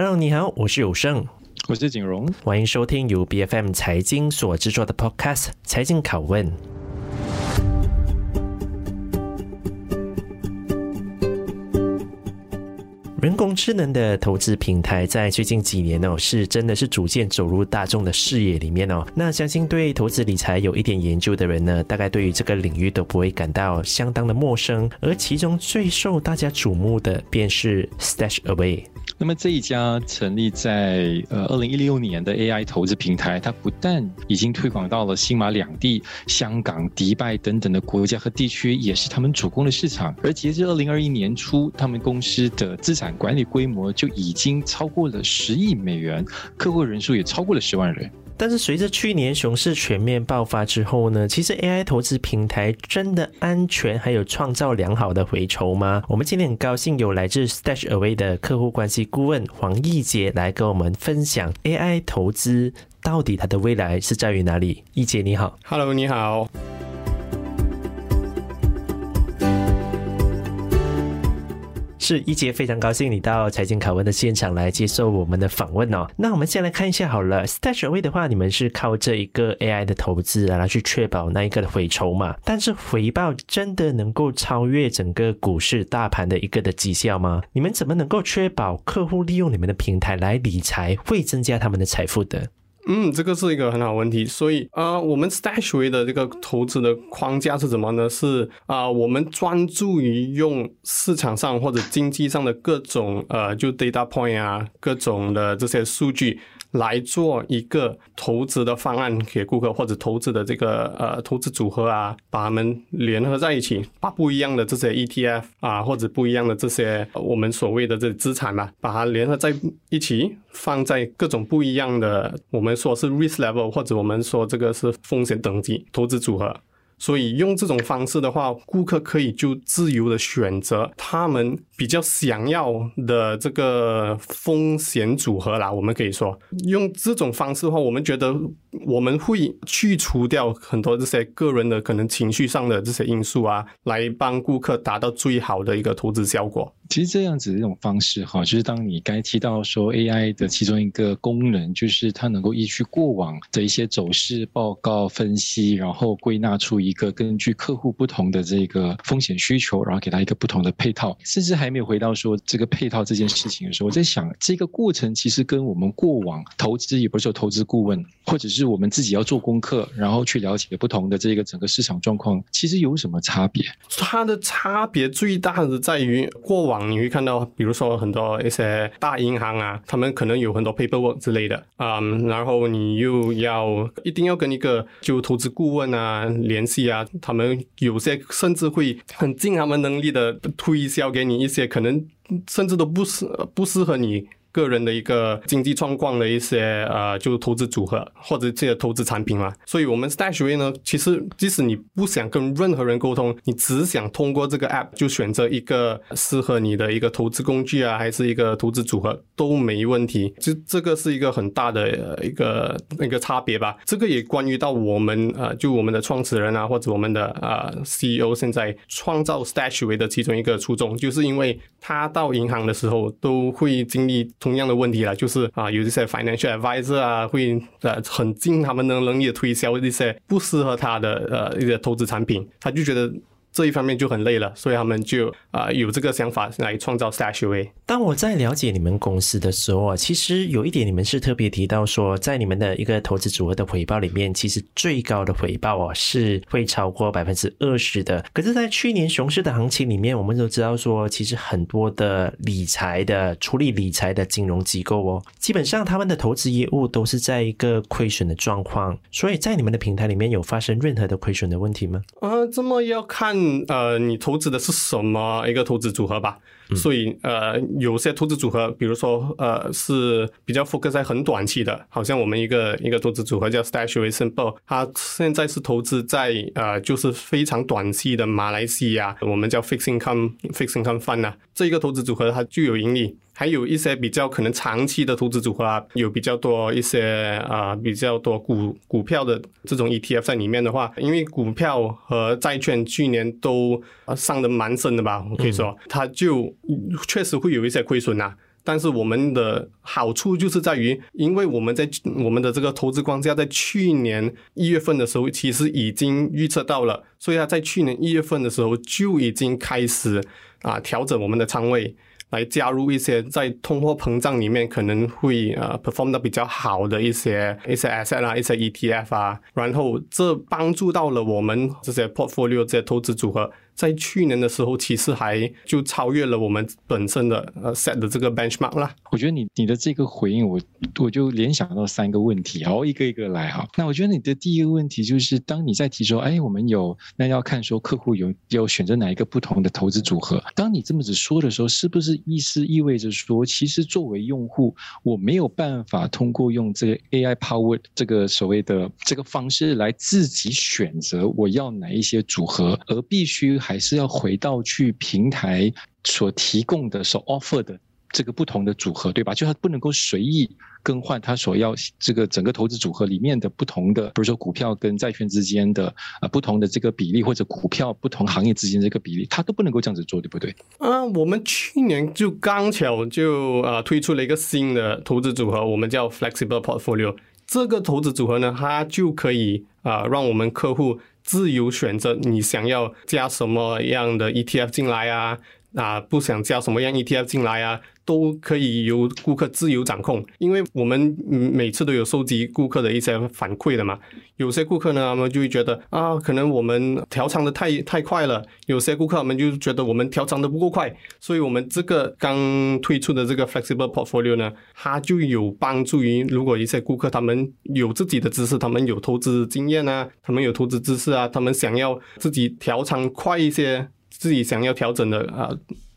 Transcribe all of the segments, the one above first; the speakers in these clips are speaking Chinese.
Hello，你好，我是有胜，我是景荣，欢迎收听由 BFM 财经所制作的 Podcast《财经拷问》。人工智能的投资平台在最近几年哦，是真的是逐渐走入大众的视野里面哦。那相信对投资理财有一点研究的人呢，大概对于这个领域都不会感到相当的陌生。而其中最受大家瞩目的，便是 StashAway。那么这一家成立在呃二零一六年的 AI 投资平台，它不但已经推广到了新马两地、香港、迪拜等等的国家和地区，也是他们主攻的市场。而截至二零二一年初，他们公司的资产管理规模就已经超过了十亿美元，客户人数也超过了十万人。但是随着去年熊市全面爆发之后呢，其实 AI 投资平台真的安全，还有创造良好的回酬吗？我们今天很高兴有来自 StashAway 的客户关系顾问黄义杰来跟我们分享 AI 投资到底它的未来是在于哪里。义杰你好，Hello，你好。是一杰，非常高兴你到财经拷问的现场来接受我们的访问哦。那我们先来看一下好了，StashAway 的话，你们是靠这一个 AI 的投资啊，来去确保那一个的回酬嘛？但是回报真的能够超越整个股市大盘的一个的绩效吗？你们怎么能够确保客户利用你们的平台来理财会增加他们的财富的？嗯，这个是一个很好问题。所以啊、呃，我们 Stashway 的这个投资的框架是什么呢？是啊、我们专注于用市场上或者经济上的各种呃，就 data point 啊，各种的这些数据。来做一个投资的方案给顾客，或者投资的这个呃投资组合啊，把它们联合在一起，把不一样的这些 ETF 啊，或者不一样的这些我们所谓的这资产嘛，把它联合在一起，放在各种不一样的我们说是 risk level，或者我们说这个是风险等级投资组合。所以用这种方式的话，顾客可以就自由的选择他们比较想要的这个风险组合啦。我们可以说，用这种方式的话，我们觉得我们会去除掉很多这些个人的可能情绪上的这些因素啊，来帮顾客达到最好的一个投资效果。其实这样子的一种方式哈，就是当你刚提到说 AI 的其中一个功能，就是它能够依据过往的一些走势报告分析，然后归纳出一个根据客户不同的这个风险需求，然后给他一个不同的配套。甚至还没有回到说这个配套这件事情的时候，我在想这个过程其实跟我们过往投资，也不是说投资顾问，或者是是我们自己要做功课，然后去了解不同的这个整个市场状况，其实有什么差别？它的差别最大的在于过往。你会看到，比如说很多一些大银行啊，他们可能有很多 paperwork 之类的啊，um, 然后你又要一定要跟一个就投资顾问啊联系啊，他们有些甚至会很尽他们能力的推销给你一些可能甚至都不适不适合你。个人的一个经济状况的一些呃，就是投资组合或者这些投资产品嘛，所以我们 StashAway 呢，其实即使你不想跟任何人沟通，你只想通过这个 app 就选择一个适合你的一个投资工具啊，还是一个投资组合都没问题。就这个是一个很大的一个一个差别吧。这个也关于到我们呃，就我们的创始人啊，或者我们的呃 CEO 现在创造 StashAway 的其中一个初衷，就是因为他到银行的时候都会经历。同样的问题了，就是啊，有一些 financial advisor 啊，会呃很尽他们的能力的推销一些不适合他的呃一些投资产品，他就觉得。这一方面就很累了，所以他们就啊、呃、有这个想法来创造 StashAway。当我在了解你们公司的时候啊，其实有一点你们是特别提到说，在你们的一个投资组合的回报里面，其实最高的回报哦是会超过百分之二十的。可是，在去年熊市的行情里面，我们都知道说，其实很多的理财的处理理财的金融机构哦，基本上他们的投资业务都是在一个亏损的状况。所以在你们的平台里面有发生任何的亏损的问题吗？啊，这么要看。呃，你投资的是什么一个投资组合吧？所以呃，有些投资组合，比如说呃，是比较 focus 在很短期的，好像我们一个一个投资组合叫 StashAway Simple，它现在是投资在呃，就是非常短期的马来西亚，我们叫 Fixed Income Fixed Income Fund 啊，这一个投资组合它具有盈利。还有一些比较可能长期的投资组合啊，有比较多一些啊、呃，比较多股股票的这种 ETF 在里面的话，因为股票和债券去年都上得蛮深的吧，我可以说，它就确实会有一些亏损呐。但是我们的好处就是在于，因为我们在我们的这个投资框架在去年一月份的时候，其实已经预测到了，所以他在去年一月份的时候就已经开始啊调整我们的仓位。来加入一些在通货膨胀里面可能会呃 perform 的比较好的一些一些 asset 啊，一些 ETF 啊，然后这帮助到了我们这些 portfolio 这些投资组合。在去年的时候，其实还就超越了我们本身的呃 set 的这个 benchmark 啦。我觉得你你的这个回应，我我就联想到三个问题，好，一个一个来哈。那我觉得你的第一个问题就是，当你在提说，哎，我们有那要看说客户有有选择哪一个不同的投资组合。当你这么子说的时候，是不是意思意味着说，其实作为用户，我没有办法通过用这个 AI power 这个所谓的这个方式来自己选择我要哪一些组合，而必须。还是要回到去平台所提供的、所 offer 的这个不同的组合，对吧？就它不能够随意更换它所要这个整个投资组合里面的不同的，比如说股票跟债券之间的啊不同的这个比例，或者股票不同行业之间这个比例，它都不能够这样子做，对不对？啊，我们去年就刚巧就啊推出了一个新的投资组合，我们叫 Flexible Portfolio。这个投资组合呢，它就可以啊让我们客户。自由选择你想要加什么样的 ETF 进来啊？啊，不想加什么样 ETF 进来啊？都可以由顾客自由掌控，因为我们每次都有收集顾客的一些反馈的嘛。有些顾客呢，他们就会觉得啊，可能我们调仓的太太快了；有些顾客他们就觉得我们调仓的不够快。所以，我们这个刚推出的这个 Flexible Portfolio 呢，它就有帮助于如果一些顾客他们有自己的知识，他们有投资经验啊，他们有投资知识啊，他们想要自己调仓快一些，自己想要调整的啊。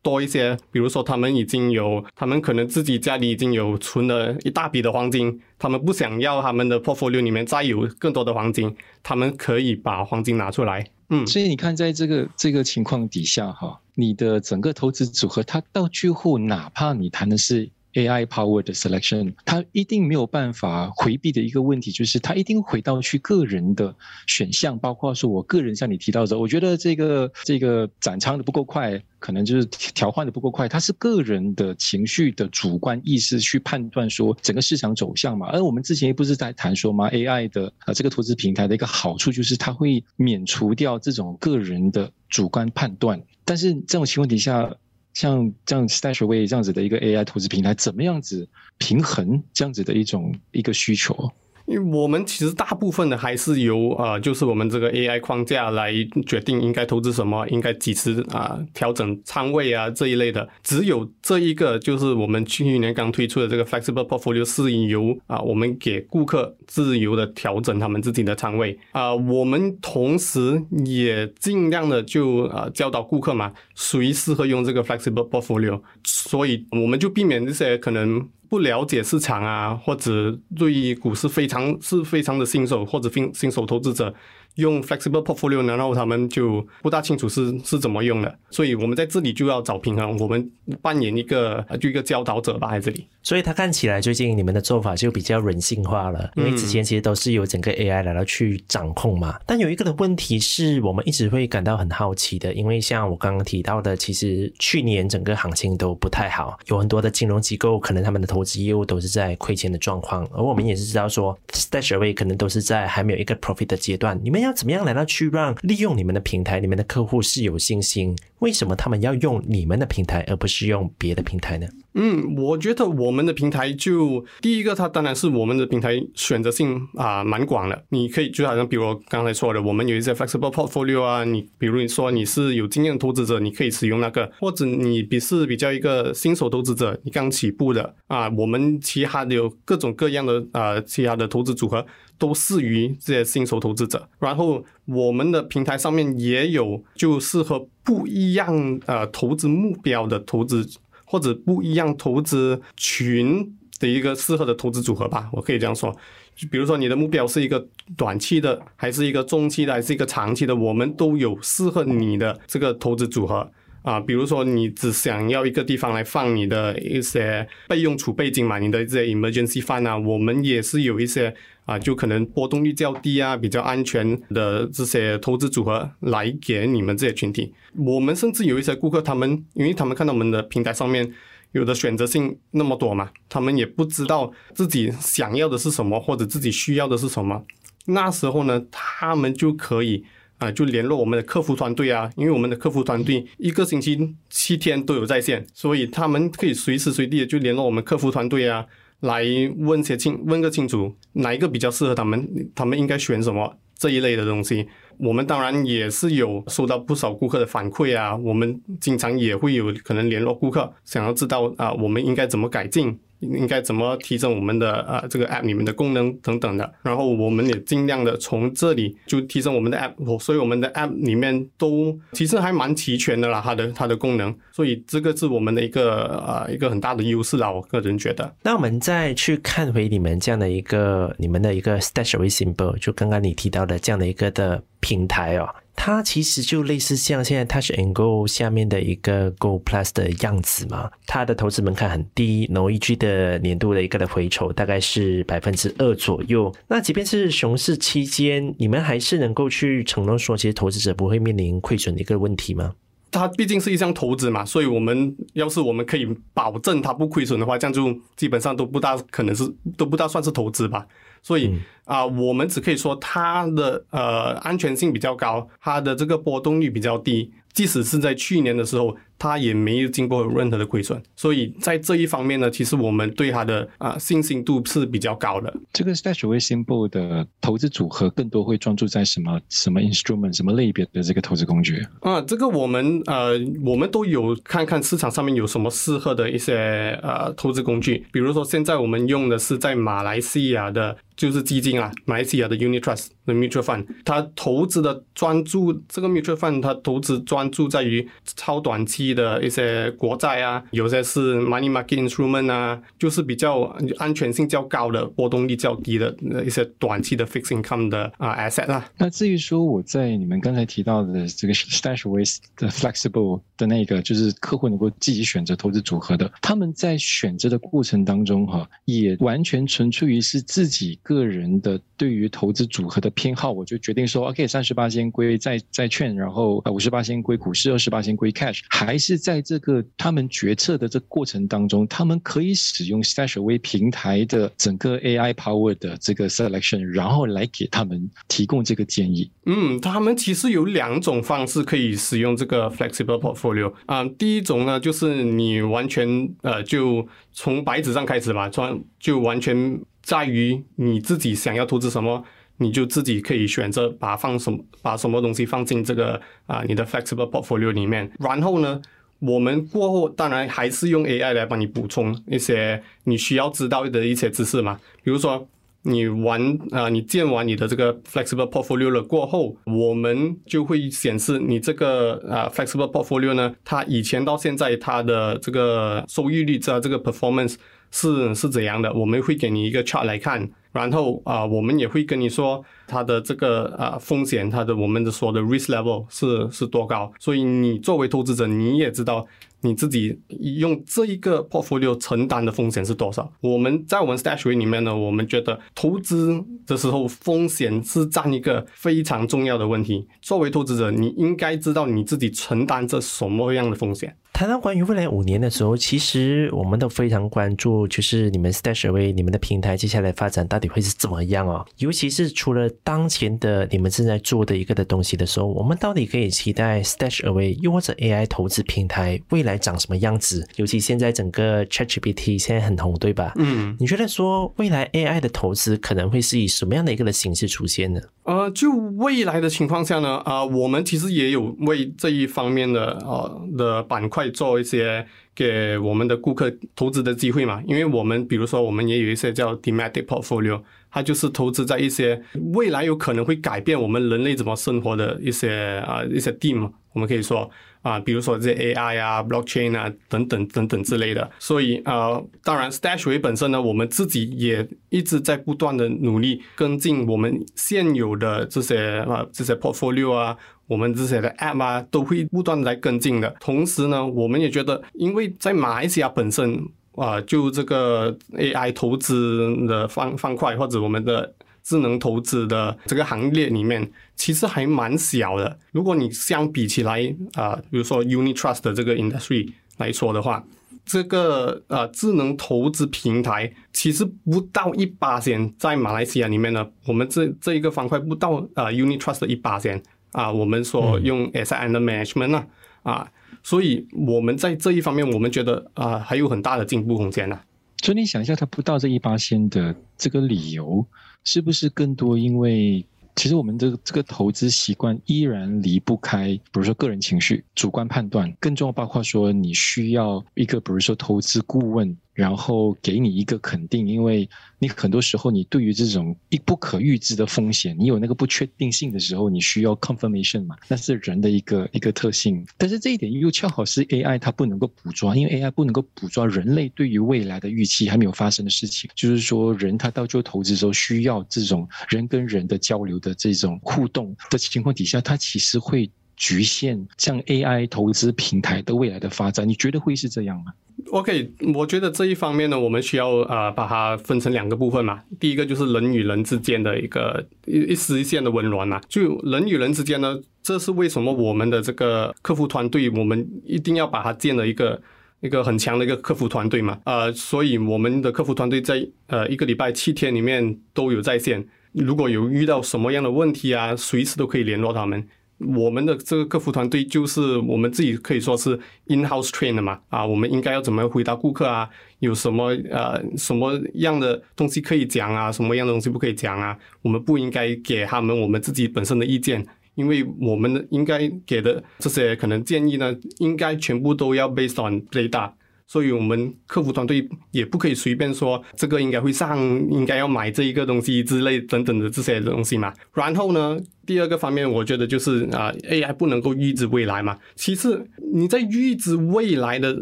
多一些，比如说他们已经有，他们可能自己家里已经有存了一大笔的黄金，他们不想要他们的 portfolio 里面再有更多的黄金，他们可以把黄金拿出来。嗯，所以你看，在这个这个情况底下，哈，你的整个投资组合，它到最后，哪怕你谈的是。AI powered selection，它一定没有办法回避的一个问题，就是它一定回到去个人的选项，包括说我个人像你提到的，我觉得这个这个斩仓的不够快，可能就是调换的不够快，它是个人的情绪的主观意识去判断说整个市场走向嘛。而我们之前不是在谈说吗？AI 的呃这个投资平台的一个好处就是它会免除掉这种个人的主观判断，但是这种情况底下。像这样 StashAway 这样子的一个 AI 投资平台，怎么样子平衡这样子的一种一个需求？因为我们其实大部分的还是由呃，就是我们这个 AI 框架来决定应该投资什么，应该几时啊调整仓位啊这一类的。只有这一个，就是我们去年刚推出的这个 Flexible Portfolio 是由啊，我们给顾客自由的调整他们自己的仓位啊。我们同时也尽量的就啊教导顾客嘛，谁适合用这个 Flexible Portfolio，所以我们就避免这些可能。不了解市场啊，或者对于股市非常是非常的新手或者新新手投资者。用 flexible portfolio 呢，然后他们就不大清楚是是怎么用的，所以我们在这里就要找平衡，我们扮演一个就一个教导者吧，在这里。所以他看起来最近你们的做法就比较人性化了，因为之前其实都是由整个 AI 来到去掌控嘛。但有一个的问题是我们一直会感到很好奇的，因为像我刚刚提到的，其实去年整个行情都不太好，有很多的金融机构可能他们的投资业务都是在亏钱的状况，而我们也是知道说，StashAway 可能都是在还没有一个 profit 的阶段，你们要。要怎么样来到去让利用你们的平台，你们的客户是有信心？为什么他们要用你们的平台，而不是用别的平台呢？嗯，我觉得我们的平台就第一个，它当然是我们的平台选择性啊蛮广的。你可以就好像比如刚才说的，我们有一些 flexible portfolio 啊，你比如你说你是有经验的投资者，你可以使用那个；或者你比是比较一个新手投资者，你刚起步的啊，我们其他的有各种各样的啊其他的投资组合都适于这些新手投资者。然后我们的平台上面也有就适合不一样呃投资目标的投资。或者不一样投资群的一个适合的投资组合吧，我可以这样说。就比如说你的目标是一个短期的，还是一个中期的，还是一个长期的，我们都有适合你的这个投资组合啊。比如说你只想要一个地方来放你的一些备用储备金嘛，你的这些 emergency fund 啊，我们也是有一些。啊，就可能波动率较低啊，比较安全的这些投资组合来给你们这些群体。我们甚至有一些顾客，他们因为他们看到我们的平台上面有的选择性那么多嘛，他们也不知道自己想要的是什么，或者自己需要的是什么。那时候呢，他们就可以啊、就联络我们的客服团队啊，因为我们的客服团队一个星期七天都有在线，所以他们可以随时随地的就联络我们客服团队啊，来问些清问个清楚，哪一个比较适合他们，他们应该选什么这一类的东西。我们当然也是有收到不少顾客的反馈啊，我们经常也会有可能联络顾客，想要知道啊、我们应该怎么改进。应该怎么提升我们的呃这个 app 里面的功能等等的，然后我们也尽量的从这里就提升我们的 app，所以我们的 app 里面都其实还蛮齐全的啦，它的它的功能，所以这个是我们的一个呃一个很大的优势啦，我个人觉得。那我们再去看回你们这样的一个你们的一个 StashAway Simple，就刚刚你提到的这样的一个的平台哦。它其实就类似像现在 Touch and Go 下面的一个 Go Plus 的样子嘛，它的投资门槛很低，然后一 G 的年度的一个的回酬大概是百分之二左右。那即便是熊市期间，你们还是能够去承诺说，其实投资者不会面临亏损的一个问题吗？它毕竟是一项投资嘛，所以我们要是我们可以保证它不亏损的话，这样就基本上都不大可能是都不大算是投资吧。所以啊、嗯呃，我们只可以说它的呃安全性比较高，它的这个波动率比较低。即使是在去年的时候，它也没有经过任何的亏损。所以在这一方面呢，其实我们对它的啊、呃、信心度是比较高的。这个 StashAway Simple 的投资组合更多会专注在什么什么 instrument 什么类别的这个投资工具啊？这个我们呃我们都有看看市场上面有什么适合的一些呃投资工具。比如说现在我们用的是在马来西亚的。就是基金啊，马来西亚的 Unit Trust 的 Mutual Fund，它投资的专注这个 Mutual Fund，它投资专注在于超短期的一些国债啊，有些是 Money Market Instrument 啊，就是比较安全性较高的、波动率较低的一些短期的 Fixed Income 的啊 Asset 啊。那至于说我在你们刚才提到的这个 StashAway 的 Flexible 的那个，就是客户能够自己选择投资组合的，他们在选择的过程当中哈，也完全纯粹于是自己。个人的对于投资组合的偏好，我就决定说，OK，三十八先归债债券，然后五十八先归股市，二十八先归 cash，还是在这个他们决策的这过程当中，他们可以使用 StashAway 平台的整个 AI power 的这个 selection，然后来给他们提供这个建议。嗯，他们其实有两种方式可以使用这个 flexible portfolio 啊、嗯，第一种呢，就是你完全呃就从白纸上开始吧，从就完全。在于你自己想要投资什么，你就自己可以选择把放什么，把什么东西放进这个啊、你的 flexible portfolio 里面。然后呢，我们过后当然还是用 AI 来帮你补充一些你需要知道的一些知识嘛。比如说你玩啊、你建完你的这个 flexible portfolio 了过后，我们就会显示你这个啊、flexible portfolio 呢，它以前到现在它的这个收益率在这个 performance。是是怎样的？我们会给你一个 chart 来看，然后啊、我们也会跟你说它的这个呃风险，它的我们的说的 risk level 是是多高。所以你作为投资者，你也知道你自己用这一个 portfolio 承担的风险是多少。我们在我们 statuary 里面呢，我们觉得投资的时候风险是占一个非常重要的问题。作为投资者，你应该知道你自己承担着什么样的风险。谈到关于未来五年的时候，其实我们都非常关注，就是你们 StashAway 你们的平台接下来发展到底会是怎么样哦？尤其是除了当前的你们正在做的一个的东西的时候，我们到底可以期待 StashAway 又或者 AI 投资平台未来长什么样子？尤其现在整个 ChatGPT 现在很红，对吧？嗯，你觉得说未来 AI 的投资可能会是以什么样的一个的形式出现呢？呃，就未来的情况下呢，啊、我们其实也有为这一方面的呃的板块。做一些给我们的顾客投资的机会嘛，因为我们比如说我们也有一些叫 thematic portfolio，它就是投资在一些未来有可能会改变我们人类怎么生活的一些啊一些 theme，我们可以说啊，比如说这些 AI 啊、blockchain 啊等等等等之类的。所以啊，当然 StashAway 本身呢，我们自己也一直在不断的努力跟进我们现有的这些啊这些 portfolio 啊。我们这些的 App 啊，都会不断的来跟进的。同时呢，我们也觉得，因为在马来西亚本身啊、就这个 AI 投资的方方块或者我们的智能投资的这个行列里面，其实还蛮小的。如果你相比起来啊、呃，比如说 Unit Trust 的这个 Industry 来说的话，这个呃智能投资平台其实不到一八千，在马来西亚里面呢，我们这这一个方块不到呃 Unit Trust 的一八千啊，我们所用 Asset Under Management 呢啊，所以我们在这一方面，我们觉得啊还有很大的进步空间呢。所以你想一下，他不到这一八仙的这个理由，是不是更多因为？其实我们的这个投资习惯依然离不开，比如说个人情绪、主观判断，更重要包括说你需要一个，比如说投资顾问。然后给你一个肯定，因为你很多时候你对于这种一不可预知的风险，你有那个不确定性的时候，你需要 confirmation 嘛，那是人的一个一个特性。但是这一点又恰好是 AI 它不能够捕捉，因为 AI 不能够捕捉人类对于未来的预期还没有发生的事情，就是说人他到最后投资的时候需要这种人跟人的交流的这种互动的情况底下，它其实会局限像 AI 投资平台的未来的发展。你觉得会是这样吗？OK，我觉得这一方面呢，我们需要呃把它分成两个部分嘛。第一个就是人与人之间的一个一一丝一线的温暖嘛。就人与人之间呢，这是为什么我们的这个客服团队，我们一定要把它建了一个一个很强的一个客服团队嘛。呃，所以我们的客服团队在呃一个礼拜七天里面都有在线，如果有遇到什么样的问题啊，随时都可以联络他们。我们的这个客服团队就是我们自己可以说是 in-house train 的嘛，啊，我们应该要怎么回答顾客啊？有什么呃什么样的东西可以讲啊？什么样的东西不可以讲啊？我们不应该给他们我们自己本身的意见，因为我们应该给的这些可能建议呢，应该全部都要 based on data。所以我们客服团队也不可以随便说这个应该会上，应该要买这一个东西之类等等的这些东西嘛。然后呢，第二个方面，我觉得就是啊，AI 不能够预知未来嘛。其次，你在预知未来的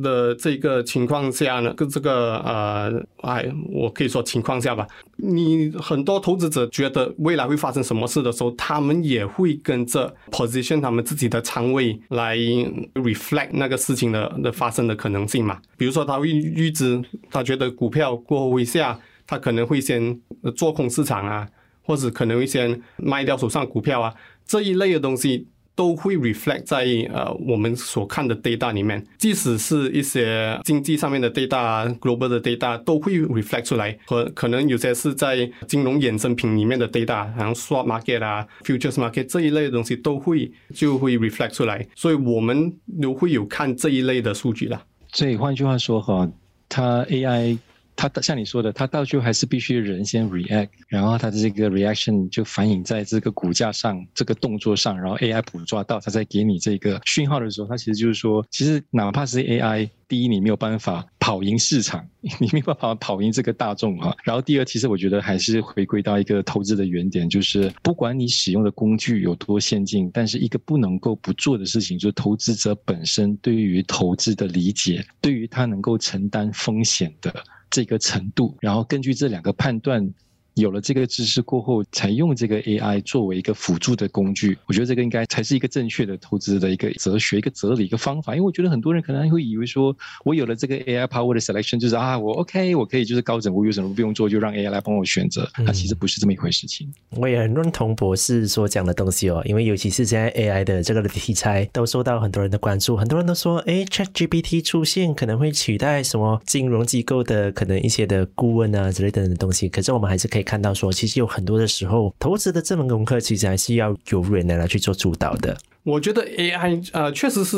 的这个情况下呢，跟这个呃，哎，我可以说情况下吧，你很多投资者觉得未来会发生什么事的时候，他们也会跟着 position 他们自己的仓位来 reflect 那个事情的的发生的可能性嘛。比如说，他会预知，他觉得股票过后会下，他可能会先做空市场啊，或者可能会先卖掉手上股票啊，这一类的东西都会 reflect 在呃我们所看的 data 里面，即使是一些经济上面的 data、global 的 data 都会 reflect 出来，和可能有些是在金融衍生品里面的 data，然后 swap market 啊、futures market 这一类的东西都会就会 reflect 出来，所以我们都会有看这一类的数据啦。所以换句话说哈，它 AI，它像你说的，它到最后还是必须人先 react，然后它的这个 reaction 就反映在这个股价上，这个动作上，然后 AI 捕捉到，它在给你这个讯号的时候，它其实就是说，其实哪怕是 AI。第一，你没有办法跑赢市场，你没有办法跑赢这个大众啊。然后第二，其实我觉得还是回归到一个投资的原点，就是不管你使用的工具有多先进，但是一个不能够不做的事情，就是投资者本身对于投资的理解，对于他能够承担风险的这个程度，然后根据这两个判断。有了这个知识过后，才用这个 AI 作为一个辅助的工具，我觉得这个应该才是一个正确的投资的一个哲学、一个哲理、一个方法。因为我觉得很多人可能会以为说，我有了这个 AI power 的 selection，就是啊，我 OK，我可以就是高枕无忧，什么不用做，就让 AI 来帮我选择。它其实不是这么一回事情。我也很认同博士所讲的东西哦，因为尤其是现在 AI 的这个题材都受到很多人的关注，很多人都说，哎，ChatGPT 出现可能会取代什么金融机构的可能一些的顾问啊之类等等的东西。可是我们还是可以看到说，其实有很多的时候，投资的这门功课其实还是要有人来去做主导的。我觉得 AI 呃确实是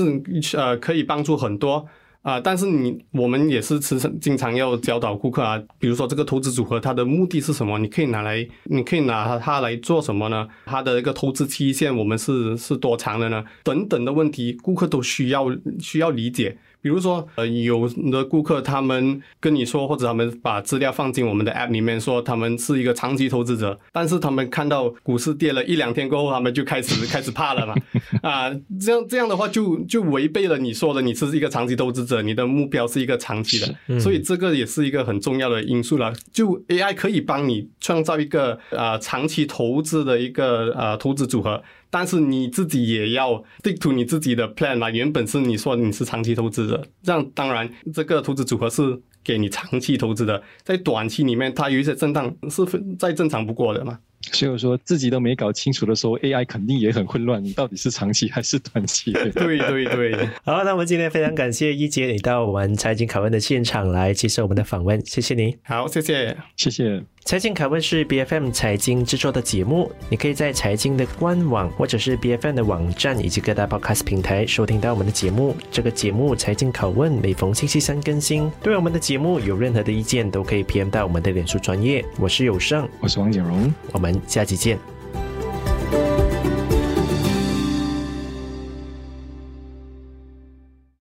呃可以帮助很多啊、但是你我们也是时常经常要教导顾客啊，比如说这个投资组合它的目的是什么？你可以拿来，你可以拿它来做什么呢？它的一个投资期限我们是是多长的呢？等等的问题，顾客都需要需要理解。比如说，呃，有的顾客他们跟你说，或者他们把资料放进我们的 App 里面，说他们是一个长期投资者，但是他们看到股市跌了一两天过后，他们就开始 开始怕了嘛，啊，这样这样的话就就违背了你说的，你是一个长期投资者，你的目标是一个长期的，所以这个也是一个很重要的因素了。就 AI 可以帮你创造一个啊、呃、长期投资的一个啊、呃、投资组合。但是你自己也要 stick to 你自己的 plan 嘛，原本是你说你是长期投资者，这样当然这个投资组合是给你长期投资的，在短期里面它有一些震荡是再正常不过的嘛。所以我说自己都没搞清楚的时候，AI 肯定也很混乱。你到底是长期还是短期？对对对。好，那我们今天非常感谢一杰你到我们财经拷问的现场来接受我们的访问，谢谢你。好，谢谢，谢谢。财经拷问是 BFM 财经制作的节目，你可以在财经的官网或者是 BFM 的网站以及各大 Podcast 平台收听到我们的节目。这个节目财经拷问每逢星期三更新。对我们的节目有任何的意见，都可以 PM 到我们的脸书专业。我是有胜，我是王景荣，我们下期见。